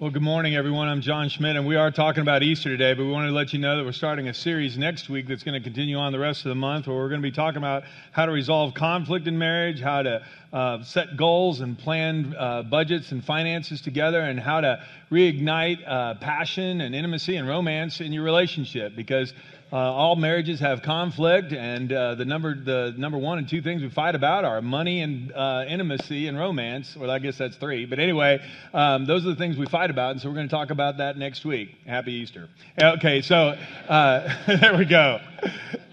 Well, good morning, everyone. I'm John Schmidt, and we are talking about Easter today, but we wanted to let you know that we're starting a series next week that's going to continue on the rest of the month where we're going to be talking about how to resolve conflict in marriage, how to uh, set goals and plan uh, budgets and finances together, and how to reignite uh, passion and intimacy and romance in your relationship because uh, all marriages have conflict, and uh, the number the number one and two things we fight about are money and uh, intimacy and romance. Well, I guess that's three, but anyway, um, those are the things we fight about, and so we're going to talk about that next week. Happy Easter. Okay, so uh, there we go.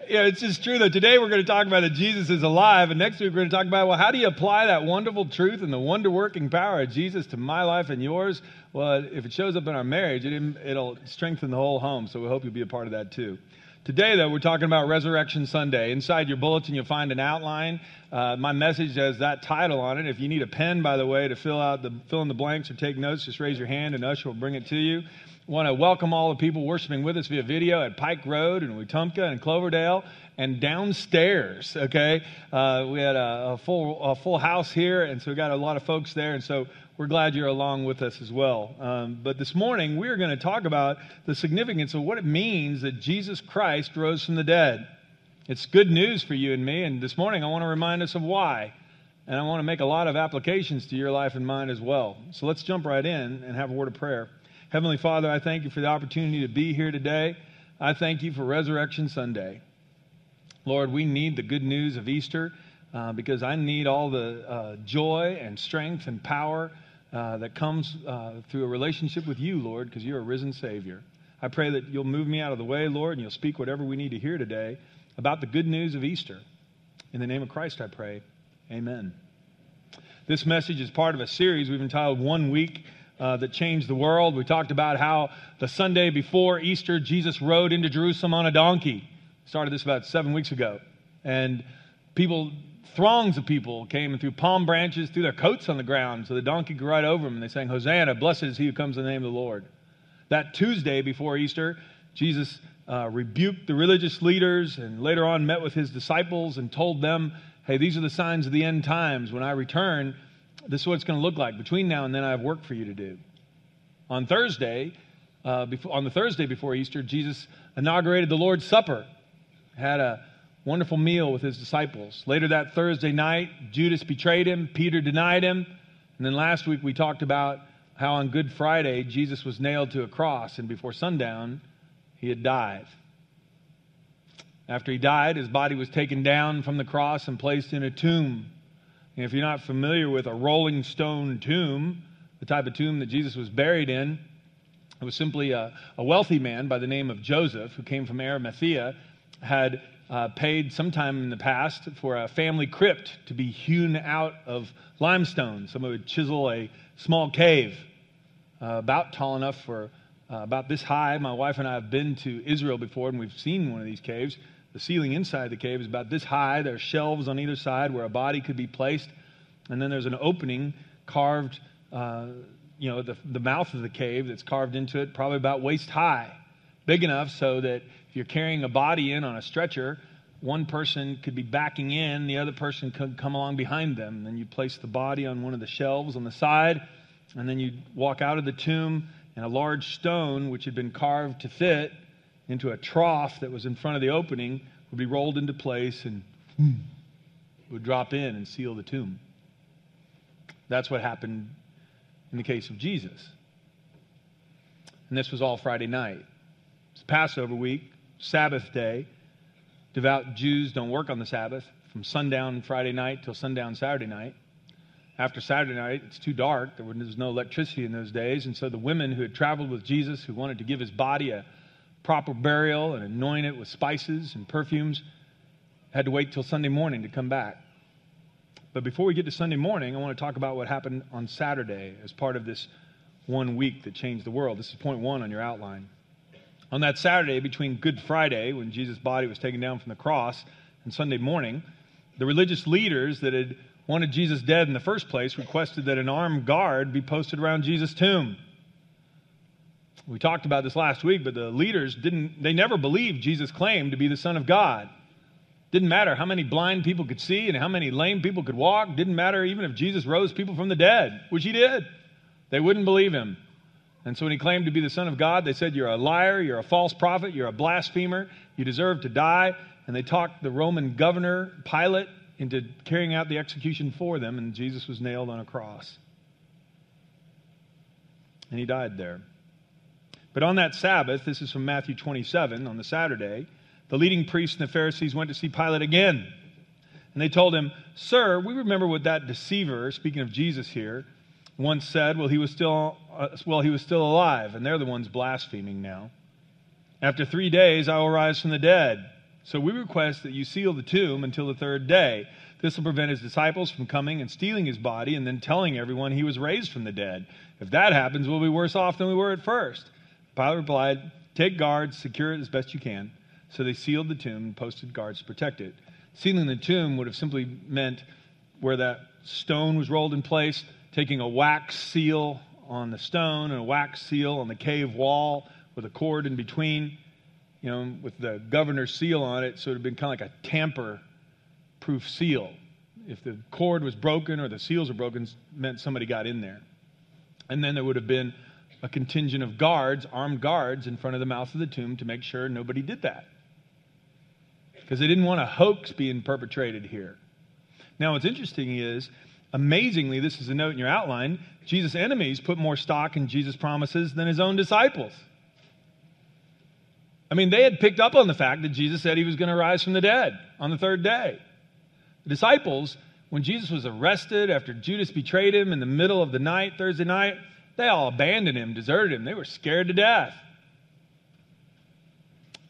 Yeah, it's just true that today we're going to talk about that Jesus is alive, and next week we're going to talk about well, how do you apply that wonderful truth and the wonder working power of Jesus to my life and yours? Well, if it shows up in our marriage, it, it'll strengthen the whole home. So we hope you'll be a part of that too. Today, though, we're talking about Resurrection Sunday. Inside your bulletin, you'll find an outline. Uh, my message has that title on it. If you need a pen, by the way, to fill out the fill in the blanks or take notes, just raise your hand, and Usher will bring it to you. Want to welcome all the people worshiping with us via video at Pike Road and Wetumpka and Cloverdale and downstairs. Okay, uh, we had a, a, full a full house here, and so we got a lot of folks there, and so we're glad you're along with us as well. Um, but this morning, we're going to talk about the significance of what it means that Jesus Christ rose from the dead. It's good news for you and me, and this morning I want to remind us of why. And I want to make a lot of applications to your life and mine as well. So let's jump right in and have a word of prayer. Heavenly Father, I thank you for the opportunity to be here today. I thank you for Resurrection Sunday. Lord, we need the good news of Easter uh, because I need all the uh, joy and strength and power uh, that comes uh, through a relationship with you, Lord, because you're a risen Savior. I pray that you'll move me out of the way, Lord, and you'll speak whatever we need to hear today about the good news of Easter. In the name of Christ, I pray. Amen. This message is part of a series we've entitled One Week uh, That Changed the World. We talked about how the Sunday before Easter, Jesus rode into Jerusalem on a donkey. Started this about seven weeks ago. And people throngs of people came and threw palm branches, threw their coats on the ground so the donkey could ride over them. And they sang, Hosanna, blessed is he who comes in the name of the Lord. That Tuesday before Easter, Jesus uh, rebuked the religious leaders and later on met with his disciples and told them, hey, these are the signs of the end times. When I return, this is what it's going to look like. Between now and then, I have work for you to do. On Thursday, uh, before, on the Thursday before Easter, Jesus inaugurated the Lord's Supper, had a wonderful meal with his disciples. Later that Thursday night, Judas betrayed him, Peter denied him. And then last week we talked about how on Good Friday Jesus was nailed to a cross, and before sundown, he had died. After he died, his body was taken down from the cross and placed in a tomb. And if you're not familiar with a rolling stone tomb, the type of tomb that Jesus was buried in, it was simply a, a wealthy man by the name of Joseph, who came from Arimathea, had uh, paid sometime in the past for a family crypt to be hewn out of limestone. Someone would chisel a small cave uh, about tall enough for uh, about this high. My wife and I have been to Israel before, and we've seen one of these caves. The ceiling inside the cave is about this high. There are shelves on either side where a body could be placed, and then there's an opening carved. Uh, you know, the, the mouth of the cave that's carved into it, probably about waist high, big enough so that if you're carrying a body in on a stretcher, one person could be backing in, the other person could come along behind them. Then you place the body on one of the shelves on the side, and then you walk out of the tomb, and a large stone, which had been carved to fit into a trough that was in front of the opening, would be rolled into place and would drop in and seal the tomb. That's what happened in the case of Jesus. And this was all Friday night. It's Passover week. Sabbath day. Devout Jews don't work on the Sabbath from sundown Friday night till sundown Saturday night. After Saturday night, it's too dark. There was no electricity in those days. And so the women who had traveled with Jesus, who wanted to give his body a proper burial and anoint it with spices and perfumes, had to wait till Sunday morning to come back. But before we get to Sunday morning, I want to talk about what happened on Saturday as part of this one week that changed the world. This is point one on your outline. On that Saturday, between Good Friday, when Jesus' body was taken down from the cross, and Sunday morning, the religious leaders that had wanted Jesus dead in the first place requested that an armed guard be posted around Jesus' tomb. We talked about this last week, but the leaders didn't, they never believed Jesus' claim to be the Son of God. Didn't matter how many blind people could see and how many lame people could walk. Didn't matter even if Jesus rose people from the dead, which he did. They wouldn't believe him. And so when he claimed to be the Son of God, they said, You're a liar, you're a false prophet, you're a blasphemer, you deserve to die. And they talked the Roman governor, Pilate, into carrying out the execution for them, and Jesus was nailed on a cross. And he died there. But on that Sabbath, this is from Matthew 27, on the Saturday, the leading priests and the Pharisees went to see Pilate again. And they told him, Sir, we remember what that deceiver, speaking of Jesus here, once said, well, he was still, uh, well, he was still alive, and they're the ones blaspheming now. After three days, I will rise from the dead. So we request that you seal the tomb until the third day. This will prevent his disciples from coming and stealing his body and then telling everyone he was raised from the dead. If that happens, we'll be worse off than we were at first. Pilate replied, Take guards, secure it as best you can. So they sealed the tomb and posted guards to protect it. Sealing the tomb would have simply meant where that stone was rolled in place, taking a wax seal on the stone and a wax seal on the cave wall with a cord in between you know, with the governor's seal on it, so it would have been kind of like a tamper proof seal. If the cord was broken or the seals were broken, meant somebody got in there. And then there would have been a contingent of guards, armed guards, in front of the mouth of the tomb to make sure nobody did that. Because they didn't want a hoax being perpetrated here. Now, what's interesting is, amazingly, this is a note in your outline Jesus' enemies put more stock in Jesus' promises than his own disciples. I mean, they had picked up on the fact that Jesus said he was going to rise from the dead on the third day. The disciples, when Jesus was arrested after Judas betrayed him in the middle of the night, Thursday night, they all abandoned him, deserted him. They were scared to death.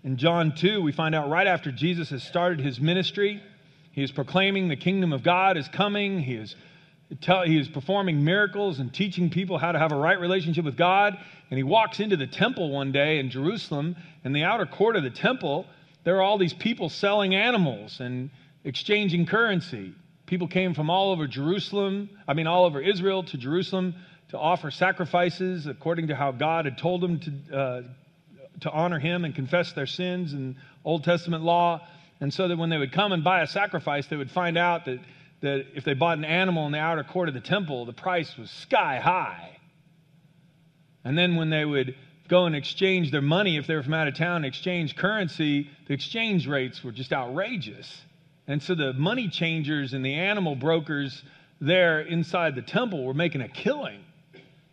In John 2, we find out right after Jesus has started his ministry, he is proclaiming the kingdom of God is coming. He is he is performing miracles and teaching people how to have a right relationship with God. And he walks into the temple one day in Jerusalem. In the outer court of the temple, there are all these people selling animals and exchanging currency. People came from all over Jerusalem, I mean, all over Israel to Jerusalem to offer sacrifices according to how God had told them to, uh, to honor him and confess their sins in Old Testament law. And so that when they would come and buy a sacrifice, they would find out that that if they bought an animal in the outer court of the temple, the price was sky high. And then when they would go and exchange their money, if they were from out of town, exchange currency, the exchange rates were just outrageous. And so the money changers and the animal brokers there inside the temple were making a killing.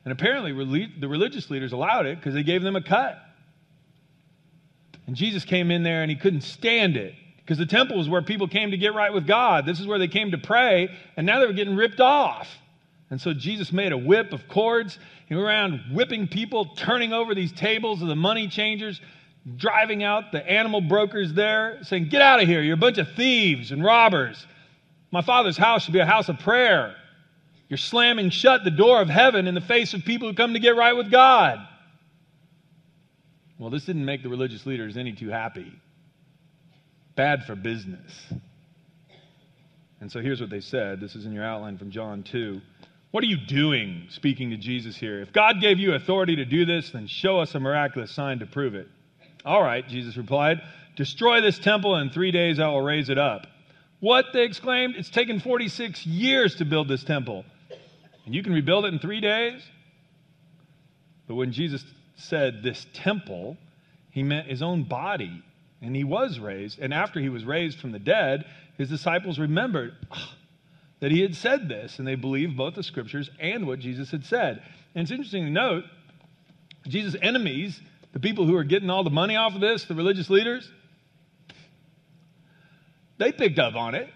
And apparently, the religious leaders allowed it because they gave them a cut. And Jesus came in there and he couldn't stand it because the temple was where people came to get right with God. This is where they came to pray, and now they were getting ripped off. And so Jesus made a whip of cords. He went around whipping people, turning over these tables of the money changers, driving out the animal brokers there, saying, Get out of here. You're a bunch of thieves and robbers. My father's house should be a house of prayer. You're slamming shut the door of heaven in the face of people who come to get right with God. Well, this didn't make the religious leaders any too happy bad for business. And so here's what they said. This is in your outline from John 2. What are you doing speaking to Jesus here? If God gave you authority to do this, then show us a miraculous sign to prove it. All right, Jesus replied, Destroy this temple, and in three days I will raise it up. What? They exclaimed. It's taken 46 years to build this temple, and you can rebuild it in three days? But when Jesus said this temple, he meant his own body and he was raised. And after he was raised from the dead, his disciples remembered oh, that he had said this, and they believed both the scriptures and what Jesus had said. And it's interesting to note Jesus' enemies, the people who are getting all the money off of this, the religious leaders, they picked up on it,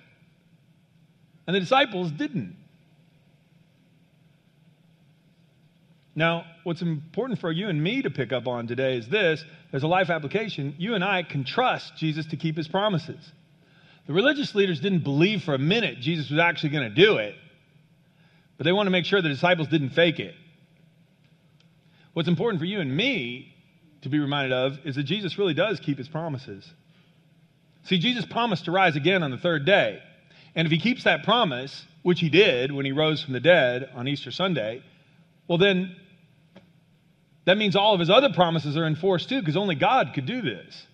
and the disciples didn't. Now, what's important for you and me to pick up on today is this there's a life application. You and I can trust Jesus to keep his promises. The religious leaders didn't believe for a minute Jesus was actually going to do it, but they want to make sure the disciples didn't fake it. What's important for you and me to be reminded of is that Jesus really does keep his promises. See, Jesus promised to rise again on the third day. And if he keeps that promise, which he did when he rose from the dead on Easter Sunday, well, then that means all of his other promises are enforced too, because only God could do this.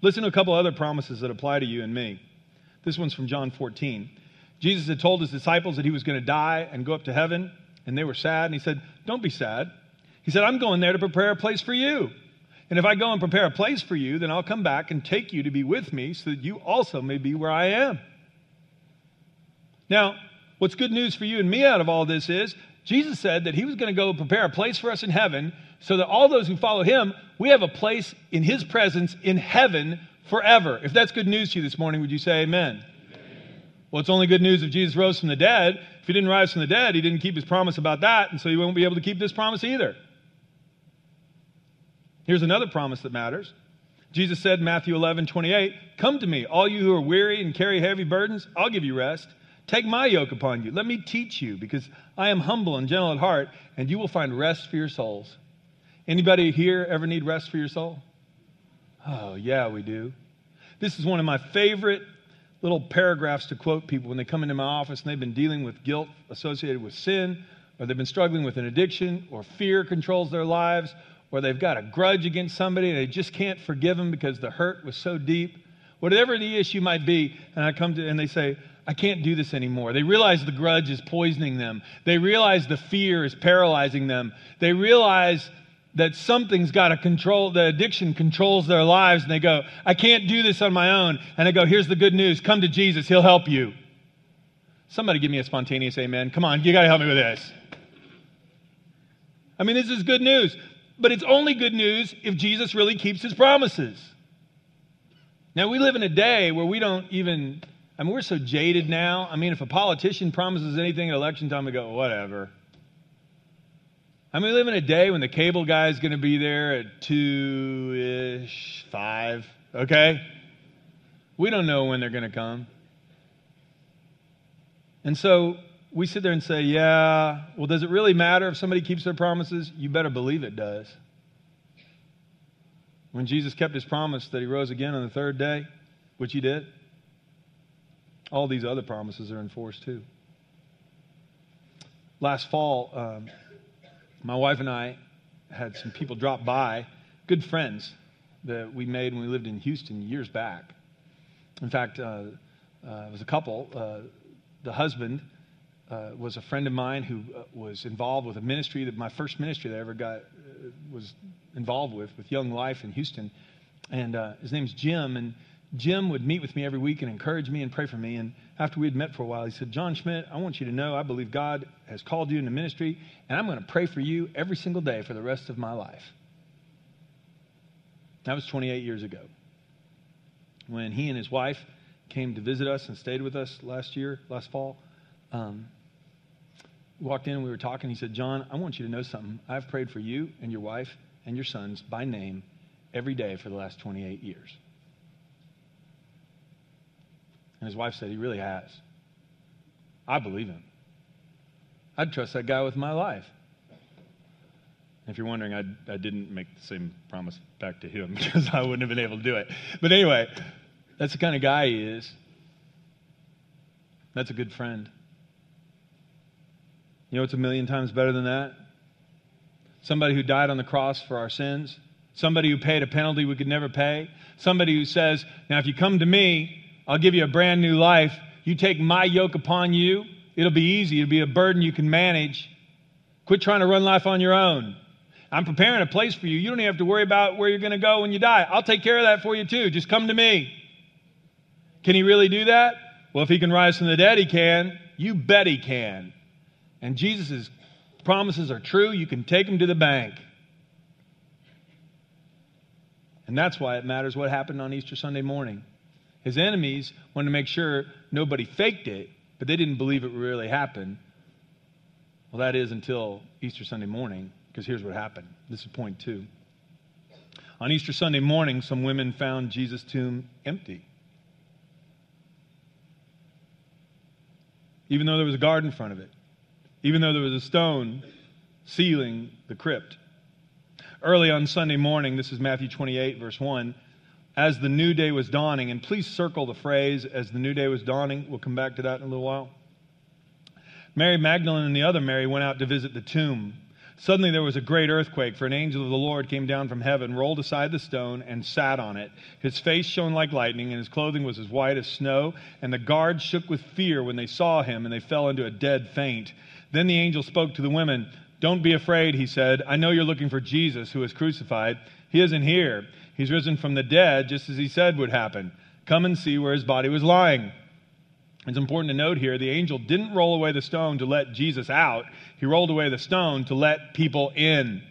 Listen to a couple other promises that apply to you and me. This one's from John 14. Jesus had told his disciples that he was going to die and go up to heaven, and they were sad. And he said, Don't be sad. He said, I'm going there to prepare a place for you. And if I go and prepare a place for you, then I'll come back and take you to be with me so that you also may be where I am. Now, what's good news for you and me out of all this is Jesus said that he was going to go prepare a place for us in heaven so that all those who follow him, we have a place in his presence in heaven forever. If that's good news to you this morning, would you say amen? Well, it's only good news if Jesus rose from the dead. If he didn't rise from the dead, he didn't keep his promise about that, and so he won't be able to keep this promise either. Here's another promise that matters. Jesus said in Matthew 11, 28, Come to me, all you who are weary and carry heavy burdens, I'll give you rest. Take my yoke upon you. Let me teach you, because I am humble and gentle at heart, and you will find rest for your souls. Anybody here ever need rest for your soul? Oh, yeah, we do. This is one of my favorite little paragraphs to quote people when they come into my office and they've been dealing with guilt associated with sin, or they've been struggling with an addiction, or fear controls their lives, or they've got a grudge against somebody and they just can't forgive them because the hurt was so deep. Whatever the issue might be, and I come to and they say, I can't do this anymore. They realize the grudge is poisoning them. They realize the fear is paralyzing them. They realize that something's got to control, the addiction controls their lives, and they go, I can't do this on my own. And I go, here's the good news come to Jesus, He'll help you. Somebody give me a spontaneous amen. Come on, you got to help me with this. I mean, this is good news, but it's only good news if Jesus really keeps His promises. Now, we live in a day where we don't even, I mean, we're so jaded now. I mean, if a politician promises anything at election time, we go, whatever. I mean, we live in a day when the cable guy is going to be there at 2 ish, 5, okay? We don't know when they're going to come. And so we sit there and say, yeah, well, does it really matter if somebody keeps their promises? You better believe it does. When Jesus kept his promise that he rose again on the third day, which he did, all these other promises are enforced too. Last fall, um, my wife and I had some people drop by, good friends that we made when we lived in Houston years back. In fact, uh, uh, it was a couple. Uh, the husband uh, was a friend of mine who uh, was involved with a ministry that my first ministry that I ever got uh, was involved with, with Young Life in Houston. And his name's Jim. And Jim would meet with me every week and encourage me and pray for me. And after we had met for a while, he said, John Schmidt, I want you to know I believe God has called you into ministry, and I'm going to pray for you every single day for the rest of my life. That was 28 years ago. When he and his wife came to visit us and stayed with us last year, last fall, um, walked in and we were talking. He said, John, I want you to know something. I've prayed for you and your wife and your sons by name every day for the last 28 years. And his wife said, He really has. I believe him. I'd trust that guy with my life. If you're wondering, I, I didn't make the same promise back to him because I wouldn't have been able to do it. But anyway, that's the kind of guy he is. That's a good friend. You know what's a million times better than that? Somebody who died on the cross for our sins. Somebody who paid a penalty we could never pay. Somebody who says, Now, if you come to me, I'll give you a brand new life. You take my yoke upon you, it'll be easy. It'll be a burden you can manage. Quit trying to run life on your own. I'm preparing a place for you. You don't even have to worry about where you're going to go when you die. I'll take care of that for you too. Just come to me. Can he really do that? Well, if he can rise from the dead, he can. You bet he can. And Jesus' promises are true. You can take them to the bank. And that's why it matters what happened on Easter Sunday morning. His enemies wanted to make sure nobody faked it, but they didn't believe it really happened. Well, that is until Easter Sunday morning, because here's what happened. This is point two. On Easter Sunday morning, some women found Jesus' tomb empty. Even though there was a guard in front of it, even though there was a stone sealing the crypt. Early on Sunday morning, this is Matthew 28, verse 1 as the new day was dawning, and please circle the phrase as the new day was dawning. We'll come back to that in a little while. Mary Magdalene and the other Mary went out to visit the tomb. Suddenly there was a great earthquake, for an angel of the Lord came down from heaven, rolled aside the stone, and sat on it. His face shone like lightning, and his clothing was as white as snow. And the guards shook with fear when they saw him, and they fell into a dead faint. Then the angel spoke to the women Don't be afraid, he said. I know you're looking for Jesus who was crucified. He isn't here. He's risen from the dead, just as he said would happen. Come and see where his body was lying. It's important to note here the angel didn't roll away the stone to let Jesus out, he rolled away the stone to let people in.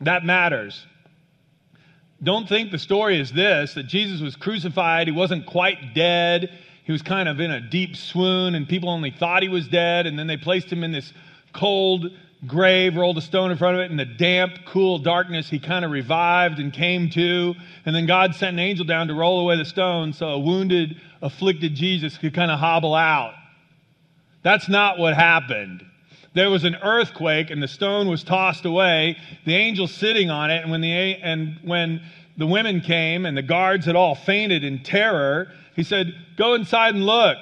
That matters. Don't think the story is this that Jesus was crucified, he wasn't quite dead, he was kind of in a deep swoon, and people only thought he was dead, and then they placed him in this cold grave, rolled a stone in front of it, in the damp, cool darkness, he kind of revived and came to. And then God sent an angel down to roll away the stone so a wounded, afflicted Jesus could kind of hobble out. That's not what happened. There was an earthquake and the stone was tossed away, the angel sitting on it, and when the, and when the women came and the guards had all fainted in terror, he said, Go inside and look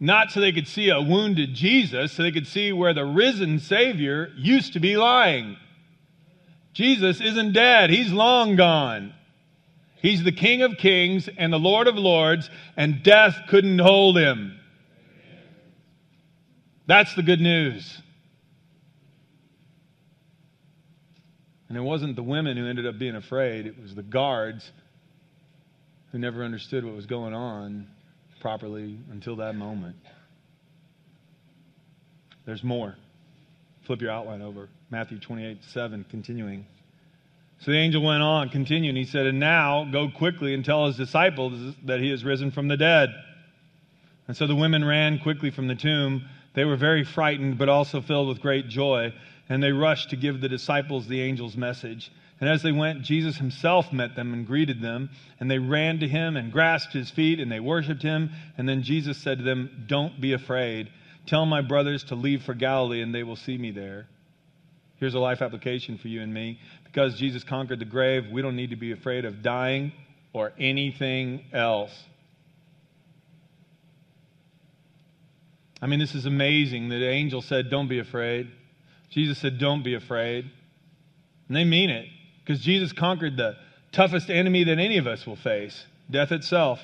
not so they could see a wounded Jesus, so they could see where the risen Savior used to be lying. Jesus isn't dead, he's long gone. He's the King of kings and the Lord of lords, and death couldn't hold him. That's the good news. And it wasn't the women who ended up being afraid, it was the guards who never understood what was going on properly until that moment. There's more. Flip your outline over. Matthew 28 7, continuing. So the angel went on, continuing. He said, And now go quickly and tell his disciples that he has risen from the dead. And so the women ran quickly from the tomb. They were very frightened, but also filled with great joy. And they rushed to give the disciples the angel's message. And as they went, Jesus himself met them and greeted them. And they ran to him and grasped his feet and they worshiped him. And then Jesus said to them, Don't be afraid. Tell my brothers to leave for Galilee and they will see me there. Here's a life application for you and me. Because Jesus conquered the grave, we don't need to be afraid of dying or anything else. I mean, this is amazing. The angel said, Don't be afraid. Jesus said, Don't be afraid. And they mean it. Because Jesus conquered the toughest enemy that any of us will face death itself.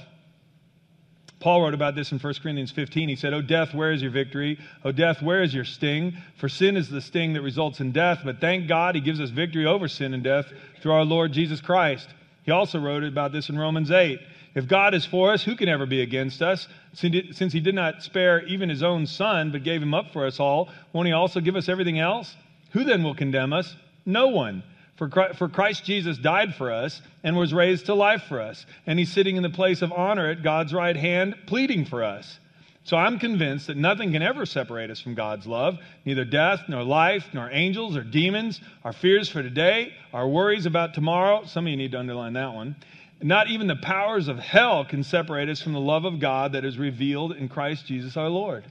Paul wrote about this in 1 Corinthians 15. He said, O death, where is your victory? O death, where is your sting? For sin is the sting that results in death, but thank God he gives us victory over sin and death through our Lord Jesus Christ. He also wrote about this in Romans 8. If God is for us, who can ever be against us? Since he did not spare even his own son, but gave him up for us all, won't he also give us everything else? Who then will condemn us? No one. For Christ Jesus died for us and was raised to life for us. And he's sitting in the place of honor at God's right hand, pleading for us. So I'm convinced that nothing can ever separate us from God's love neither death, nor life, nor angels, or demons, our fears for today, our worries about tomorrow. Some of you need to underline that one. Not even the powers of hell can separate us from the love of God that is revealed in Christ Jesus our Lord.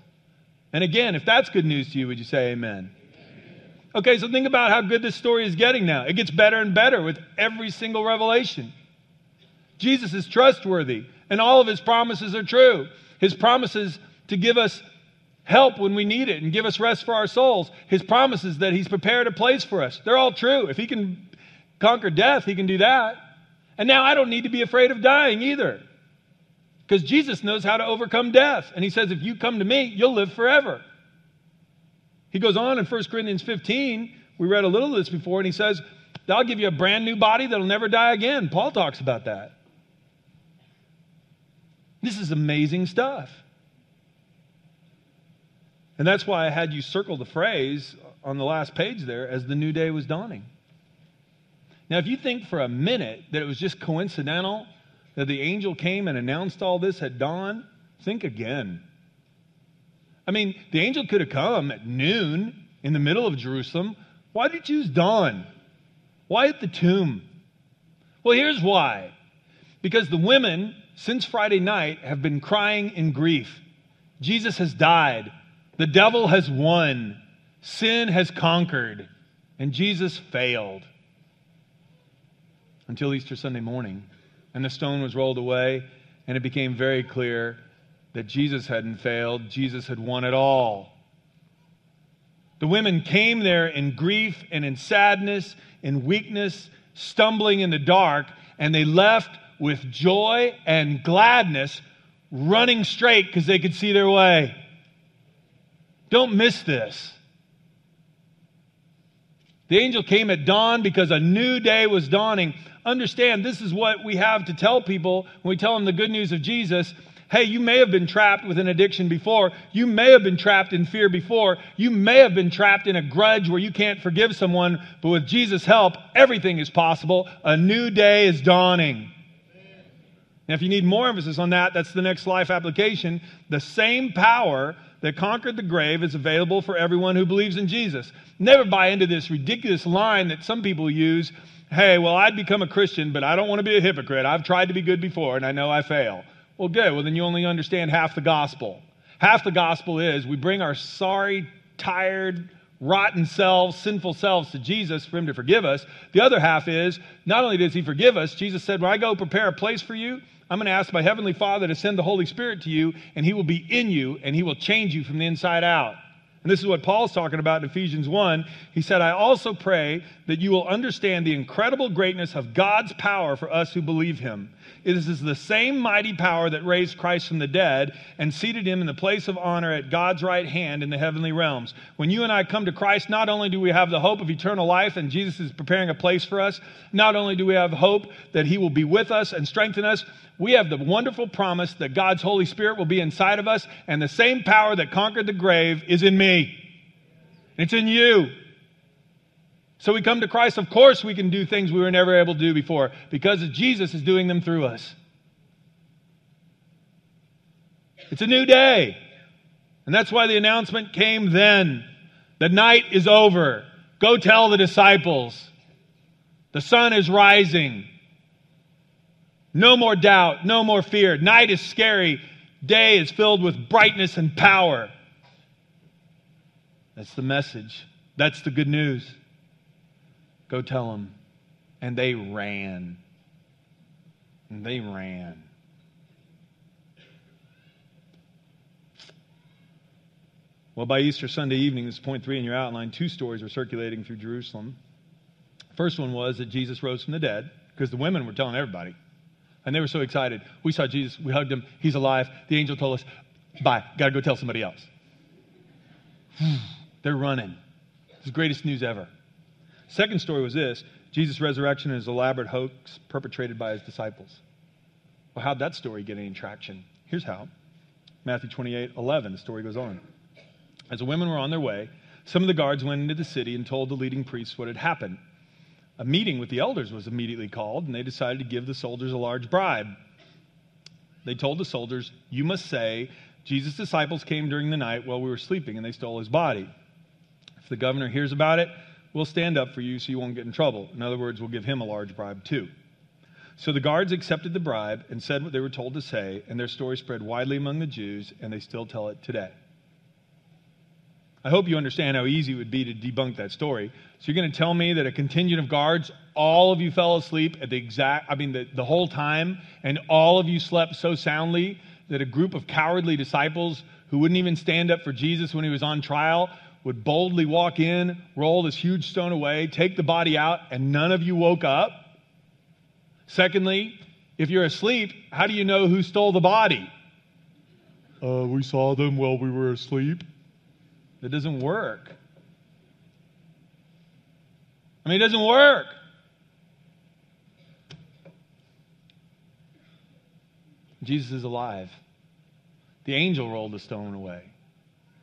And again, if that's good news to you, would you say amen? Okay, so think about how good this story is getting now. It gets better and better with every single revelation. Jesus is trustworthy, and all of his promises are true. His promises to give us help when we need it and give us rest for our souls. His promises that he's prepared a place for us. They're all true. If he can conquer death, he can do that. And now I don't need to be afraid of dying either. Because Jesus knows how to overcome death. And he says, if you come to me, you'll live forever. He goes on in 1 Corinthians 15. We read a little of this before, and he says, I'll give you a brand new body that'll never die again. Paul talks about that. This is amazing stuff. And that's why I had you circle the phrase on the last page there as the new day was dawning. Now, if you think for a minute that it was just coincidental that the angel came and announced all this at dawn, think again. I mean, the angel could have come at noon in the middle of Jerusalem. Why did he choose dawn? Why at the tomb? Well, here's why. Because the women, since Friday night, have been crying in grief. Jesus has died. The devil has won. Sin has conquered. And Jesus failed. Until Easter Sunday morning. And the stone was rolled away, and it became very clear that Jesus hadn't failed, Jesus had won it all. The women came there in grief and in sadness, in weakness, stumbling in the dark, and they left with joy and gladness, running straight because they could see their way. Don't miss this. The angel came at dawn because a new day was dawning. Understand, this is what we have to tell people when we tell them the good news of Jesus. Hey, you may have been trapped with an addiction before. You may have been trapped in fear before. You may have been trapped in a grudge where you can't forgive someone. But with Jesus' help, everything is possible. A new day is dawning. And if you need more emphasis on that, that's the next life application. The same power that conquered the grave is available for everyone who believes in Jesus. Never buy into this ridiculous line that some people use hey, well, I'd become a Christian, but I don't want to be a hypocrite. I've tried to be good before, and I know I fail. Well, good. Well, then you only understand half the gospel. Half the gospel is we bring our sorry, tired, rotten selves, sinful selves to Jesus for him to forgive us. The other half is not only does he forgive us, Jesus said, When I go prepare a place for you, I'm going to ask my Heavenly Father to send the Holy Spirit to you, and He will be in you, and He will change you from the inside out. And this is what Paul's talking about in Ephesians 1. He said, I also pray that you will understand the incredible greatness of God's power for us who believe Him. It is the same mighty power that raised Christ from the dead and seated him in the place of honor at God's right hand in the heavenly realms. When you and I come to Christ, not only do we have the hope of eternal life and Jesus is preparing a place for us, not only do we have hope that he will be with us and strengthen us, we have the wonderful promise that God's Holy Spirit will be inside of us, and the same power that conquered the grave is in me. It's in you. So we come to Christ, of course, we can do things we were never able to do before because Jesus is doing them through us. It's a new day. And that's why the announcement came then. The night is over. Go tell the disciples. The sun is rising. No more doubt, no more fear. Night is scary. Day is filled with brightness and power. That's the message. That's the good news. Go tell them. And they ran. And they ran. Well, by Easter Sunday evening, this is point three in your outline, two stories were circulating through Jerusalem. First one was that Jesus rose from the dead, because the women were telling everybody. And they were so excited. We saw Jesus, we hugged him, he's alive. The angel told us, bye, gotta go tell somebody else. They're running. It's the greatest news ever. Second story was this Jesus' resurrection is an elaborate hoax perpetrated by his disciples. Well, how'd that story get any traction? Here's how Matthew 28 11, the story goes on. As the women were on their way, some of the guards went into the city and told the leading priests what had happened. A meeting with the elders was immediately called, and they decided to give the soldiers a large bribe. They told the soldiers, You must say, Jesus' disciples came during the night while we were sleeping, and they stole his body. If the governor hears about it, we'll stand up for you so you won't get in trouble. In other words, we'll give him a large bribe too. So the guards accepted the bribe and said what they were told to say, and their story spread widely among the Jews, and they still tell it today. I hope you understand how easy it would be to debunk that story. So you're going to tell me that a contingent of guards, all of you fell asleep at the exact, I mean, the, the whole time, and all of you slept so soundly that a group of cowardly disciples who wouldn't even stand up for Jesus when he was on trial would boldly walk in, roll this huge stone away, take the body out, and none of you woke up? Secondly, if you're asleep, how do you know who stole the body? Uh, we saw them while we were asleep. That doesn't work. I mean, it doesn't work. Jesus is alive. The angel rolled the stone away.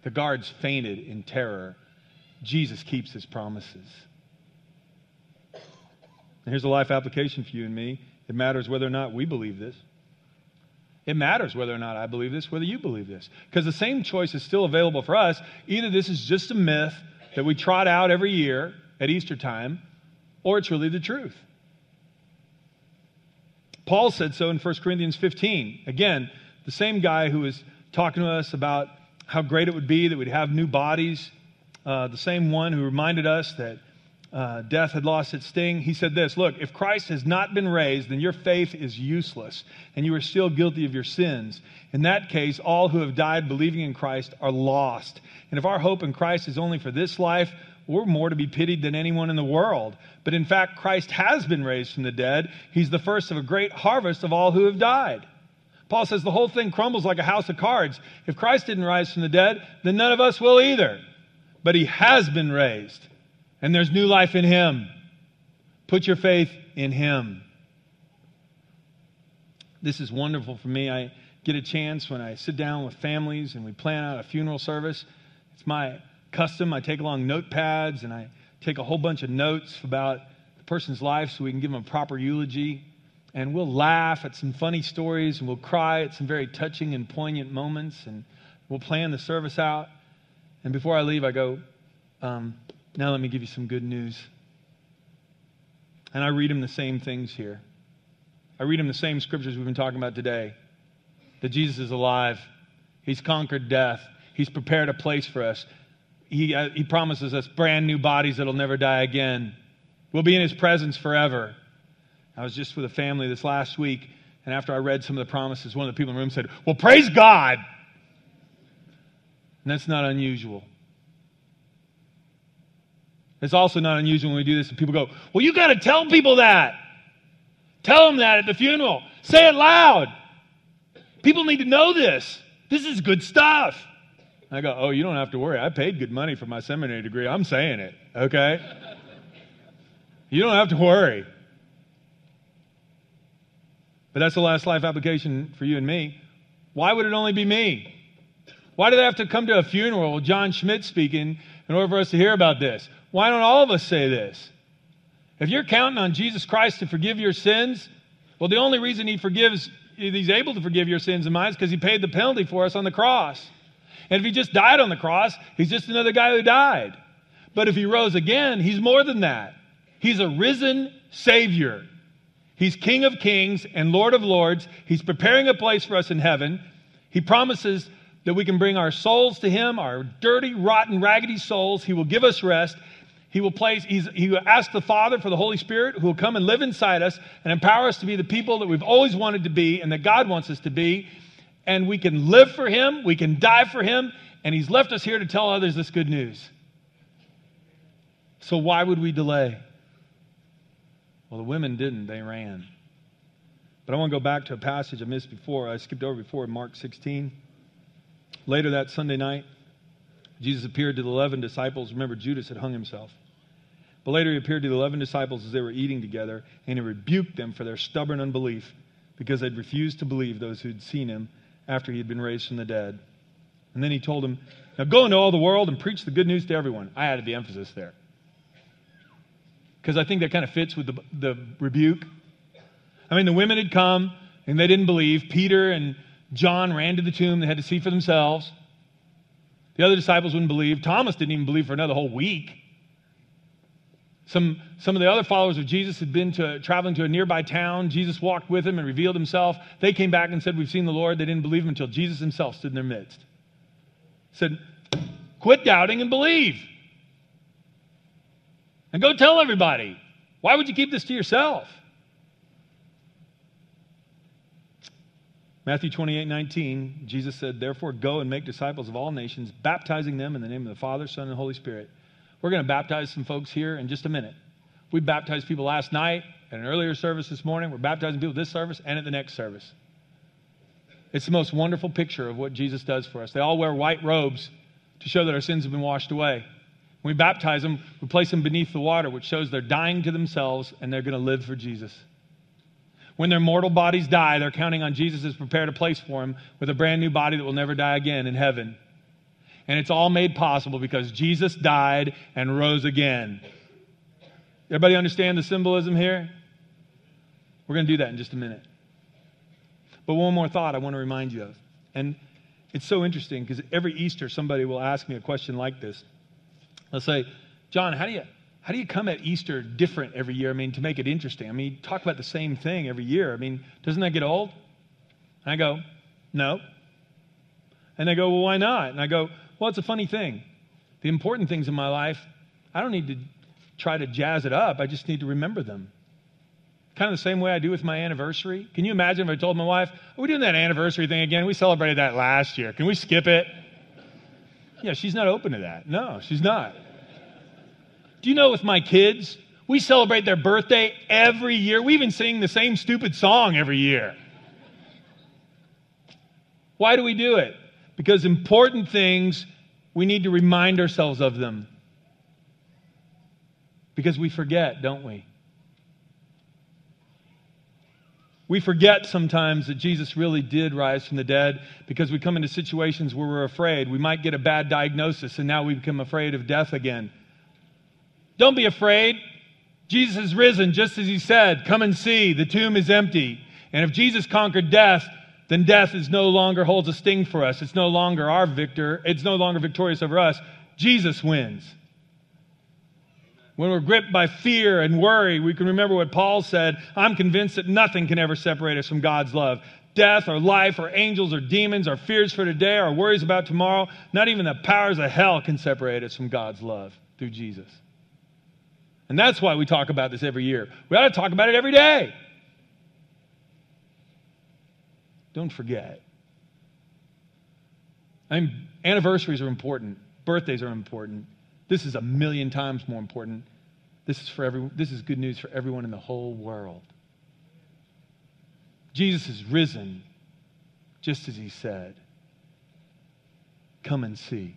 The guards fainted in terror. Jesus keeps his promises. And here's a life application for you and me. It matters whether or not we believe this. It matters whether or not I believe this, whether you believe this. Because the same choice is still available for us. Either this is just a myth that we trot out every year at Easter time, or it's really the truth. Paul said so in 1 Corinthians 15. Again, the same guy who was talking to us about how great it would be that we'd have new bodies. Uh, the same one who reminded us that uh, death had lost its sting, he said this Look, if Christ has not been raised, then your faith is useless, and you are still guilty of your sins. In that case, all who have died believing in Christ are lost. And if our hope in Christ is only for this life, we're more to be pitied than anyone in the world. But in fact, Christ has been raised from the dead. He's the first of a great harvest of all who have died. Paul says the whole thing crumbles like a house of cards. If Christ didn't rise from the dead, then none of us will either. But he has been raised, and there's new life in him. Put your faith in him. This is wonderful for me. I get a chance when I sit down with families and we plan out a funeral service. It's my custom. I take along notepads and I take a whole bunch of notes about the person's life so we can give them a proper eulogy and we'll laugh at some funny stories and we'll cry at some very touching and poignant moments and we'll plan the service out. And before I leave, I go, um, now let me give you some good news. And I read them the same things here. I read them the same scriptures we've been talking about today that Jesus is alive, He's conquered death, He's prepared a place for us. He, uh, he promises us brand new bodies that'll never die again. We'll be in His presence forever. I was just with a family this last week, and after I read some of the promises, one of the people in the room said, Well, praise God. And that's not unusual. It's also not unusual when we do this and people go, Well, you got to tell people that. Tell them that at the funeral. Say it loud. People need to know this. This is good stuff. I go, Oh, you don't have to worry. I paid good money for my seminary degree. I'm saying it, okay? you don't have to worry. But that's the last life application for you and me. Why would it only be me? Why did I have to come to a funeral with John Schmidt speaking in order for us to hear about this? Why don't all of us say this? If you're counting on Jesus Christ to forgive your sins, well, the only reason he forgives, he's able to forgive your sins and mine is because he paid the penalty for us on the cross. And if he just died on the cross, he's just another guy who died. But if he rose again, he's more than that. He's a risen Savior. He's King of kings and Lord of lords. He's preparing a place for us in heaven. He promises that we can bring our souls to Him, our dirty, rotten, raggedy souls. He will give us rest. He will place, he will ask the Father for the Holy Spirit who will come and live inside us and empower us to be the people that we've always wanted to be and that God wants us to be. And we can live for Him, we can die for Him, and He's left us here to tell others this good news. So why would we delay? Well, the women didn't, they ran. But I want to go back to a passage I missed before. I skipped over before in Mark 16. Later that Sunday night, Jesus appeared to the 11 disciples. Remember, Judas had hung himself. But later he appeared to the 11 disciples as they were eating together, and he rebuked them for their stubborn unbelief because they'd refused to believe those who'd seen him after he had been raised from the dead. And then he told them, Now go into all the world and preach the good news to everyone. I added the emphasis there because I think that kind of fits with the, the rebuke. I mean, the women had come and they didn't believe. Peter and John ran to the tomb. They had to see for themselves. The other disciples wouldn't believe. Thomas didn't even believe for another whole week. Some, some of the other followers of Jesus had been to, traveling to a nearby town. Jesus walked with them and revealed himself. They came back and said, We've seen the Lord. They didn't believe him until Jesus himself stood in their midst. Said, Quit doubting and believe. And go tell everybody. Why would you keep this to yourself? Matthew 28 19, Jesus said, Therefore, go and make disciples of all nations, baptizing them in the name of the Father, Son, and Holy Spirit. We're going to baptize some folks here in just a minute. We baptized people last night at an earlier service this morning. We're baptizing people this service and at the next service. It's the most wonderful picture of what Jesus does for us. They all wear white robes to show that our sins have been washed away. When we baptize them, we place them beneath the water, which shows they're dying to themselves and they're going to live for Jesus. When their mortal bodies die, they're counting on Jesus has prepared a place for them with a brand new body that will never die again in heaven. And it's all made possible because Jesus died and rose again. Everybody understand the symbolism here? We're going to do that in just a minute. But one more thought I want to remind you of. And it's so interesting because every Easter somebody will ask me a question like this. They'll say, John, how do you how do you come at Easter different every year? I mean, to make it interesting. I mean, talk about the same thing every year. I mean, doesn't that get old? And I go, no. And they go, well, why not? And I go, well, it's a funny thing. The important things in my life, I don't need to try to jazz it up. I just need to remember them. Kind of the same way I do with my anniversary. Can you imagine if I told my wife, are we doing that anniversary thing again? We celebrated that last year. Can we skip it? Yeah, she's not open to that. No, she's not. Do you know with my kids, we celebrate their birthday every year. We even sing the same stupid song every year. Why do we do it? Because important things, we need to remind ourselves of them. Because we forget, don't we? We forget sometimes that Jesus really did rise from the dead because we come into situations where we're afraid. We might get a bad diagnosis and now we become afraid of death again. Don't be afraid. Jesus is risen just as he said. Come and see. The tomb is empty. And if Jesus conquered death, then death is no longer holds a sting for us. It's no longer our victor. It's no longer victorious over us. Jesus wins. When we're gripped by fear and worry, we can remember what Paul said I'm convinced that nothing can ever separate us from God's love. Death or life or angels or demons, our fears for today, our worries about tomorrow, not even the powers of hell can separate us from God's love through Jesus. And that's why we talk about this every year. We ought to talk about it every day. Don't forget. I mean, anniversaries are important, birthdays are important. This is a million times more important. This is, for every, this is good news for everyone in the whole world. Jesus is risen, just as he said. Come and see.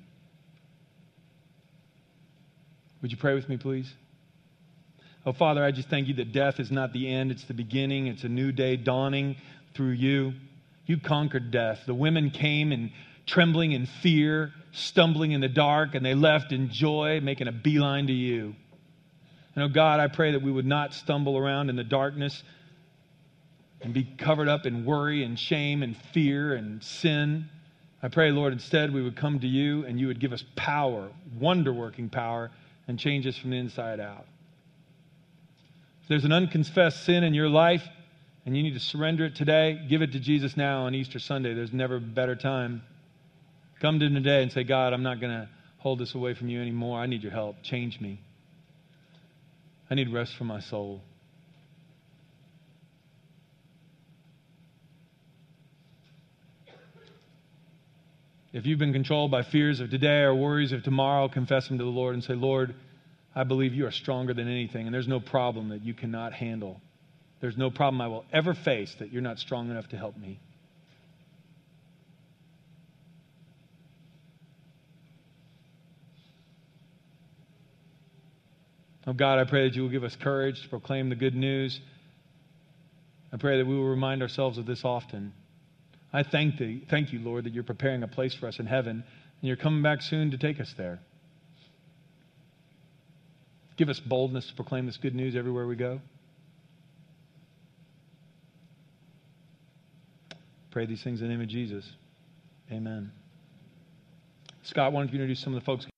Would you pray with me, please? Oh, Father, I just thank you that death is not the end, it's the beginning. It's a new day dawning through you. You conquered death. The women came in trembling in fear, stumbling in the dark, and they left in joy, making a beeline to you. And oh God, I pray that we would not stumble around in the darkness and be covered up in worry and shame and fear and sin. I pray, Lord, instead we would come to you and you would give us power, wonder working power, and change us from the inside out. If there's an unconfessed sin in your life and you need to surrender it today, give it to Jesus now on Easter Sunday. There's never a better time. Come to him today and say, God, I'm not going to hold this away from you anymore. I need your help. Change me. I need rest for my soul. If you've been controlled by fears of today or worries of tomorrow, confess them to the Lord and say, Lord, I believe you are stronger than anything, and there's no problem that you cannot handle. There's no problem I will ever face that you're not strong enough to help me. Oh God, I pray that you will give us courage to proclaim the good news. I pray that we will remind ourselves of this often. I thank thee, thank you, Lord, that you're preparing a place for us in heaven and you're coming back soon to take us there. Give us boldness to proclaim this good news everywhere we go. Pray these things in the name of Jesus. Amen. Scott, why don't you introduce some of the folks?